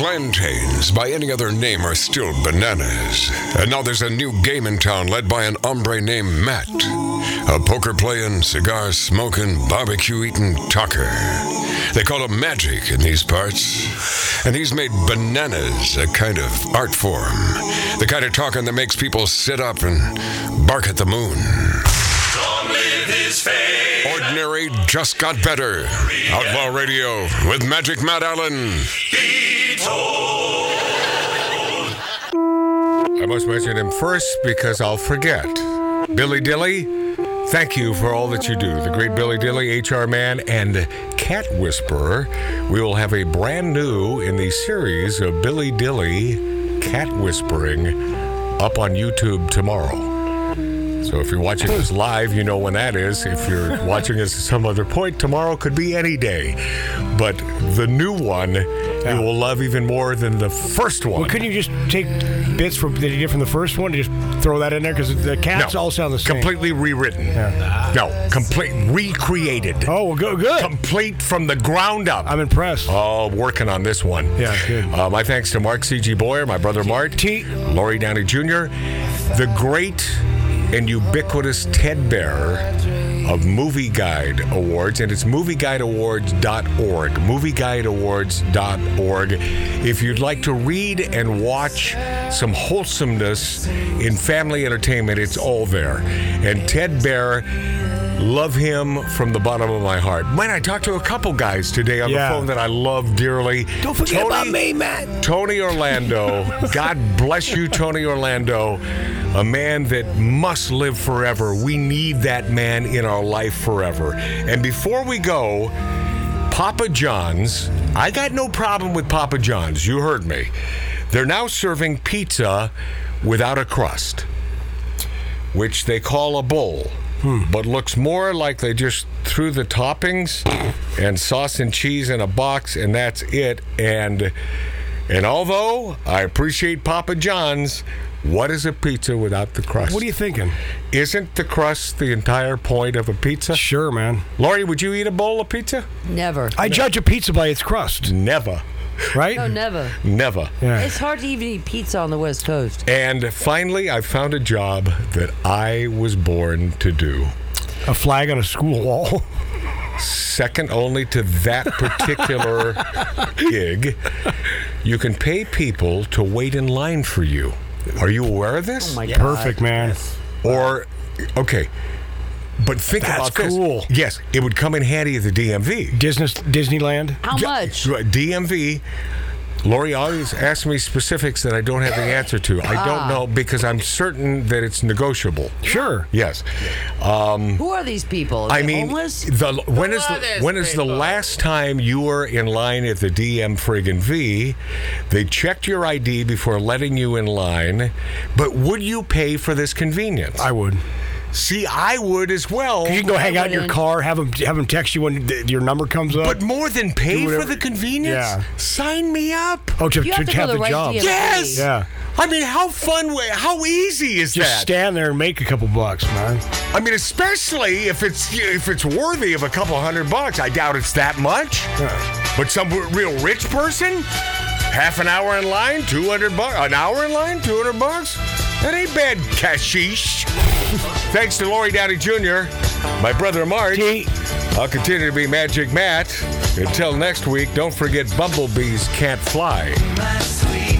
Plantains, by any other name, are still bananas. And now there's a new game in town led by an hombre named Matt. A poker playing, cigar smoking, barbecue eating talker. They call him magic in these parts. And he's made bananas a kind of art form. The kind of talking that makes people sit up and bark at the moon. Ordinary just got better. Outlaw Radio with Magic Matt Allen. I must mention him first because I'll forget. Billy Dilly, thank you for all that you do. The great Billy Dilly, HR man, and Cat Whisperer. We will have a brand new in the series of Billy Dilly Cat Whispering up on YouTube tomorrow. So if you're watching this live, you know when that is. If you're watching this at some other point, tomorrow could be any day. But the new one you will love even more than the first one. Well, couldn't you just take bits from that you did from the first one and just throw that in there? Because the cats all sound the same. Completely rewritten. No, complete recreated. Oh, well, good, good. Complete from the ground up. I'm impressed. Oh, working on this one. Yeah, good. Uh, my thanks to Mark C.G. Boyer, my brother Mart, T. Lori Downey Jr., the great and ubiquitous Ted Baehr of Movie Guide Awards, and it's movieguideawards.org. Movieguideawards.org. If you'd like to read and watch some wholesomeness in family entertainment, it's all there. And Ted Baehr. Love him from the bottom of my heart. Man, I talked to a couple guys today on Yeah. the phone that I love dearly. Don't forget Tony- about me, man. Tony Orlando. God bless you, Tony Orlando. A man that must live forever. We need that man in our life forever. And before we go, Papa John's, I got no problem with Papa John's. You heard me. They're now serving pizza without a crust, which they call a bowl, hmm. but looks more like they just threw the toppings and sauce and cheese in a box, and that's it. And and although I appreciate Papa John's, what is a pizza without the crust? What are you thinking? Isn't the crust the entire point of a pizza? Sure, man. Lori, would you eat a bowl of pizza? Never. I judge a pizza by its crust, Never. right? No, never. Never. Yeah. It's hard to even eat pizza on the West Coast. And finally, I found a job that I was born to do. A flag on a school wall. Second only to that particular gig, you can pay people to wait in line for you. Are you aware of this? Oh my God. Perfect, man. Or, okay, but think That's about this. cool. Yes, it would come in handy at the DMV. Disney, Disneyland. How much? DMV. Lori always asks me specifics that I don't have the answer to. I Ah. don't know because I'm certain that it's negotiable. Sure. Yes. Um, Who are these people? Are I they mean, homeless? the when is the, when is the last time you were in line at the DM friggin' V? They checked your ID before letting you in line, but would you pay for this convenience? I would. See, I would as well. You can go hang out in your car, have them have them text you when th- your number comes up. But more than pay for the convenience? Yeah. Sign me up. oh, to, You have to to go have to the the right job. DMV. Yes. Yeah. I mean, how fun, wa- how easy is Just that? stand there and make a couple bucks, man. I mean, especially if it's if it's worthy of a couple hundred bucks. I doubt it's that much. But some real rich person, half an hour in line, two hundred bucks. An hour in line, two hundred bucks. That ain't bad, cashish. Thanks to Lori Downey Jr., my brother Mark. I'll continue to be Magic Matt. Until next week, don't forget bumblebees can't fly. My sweet girl.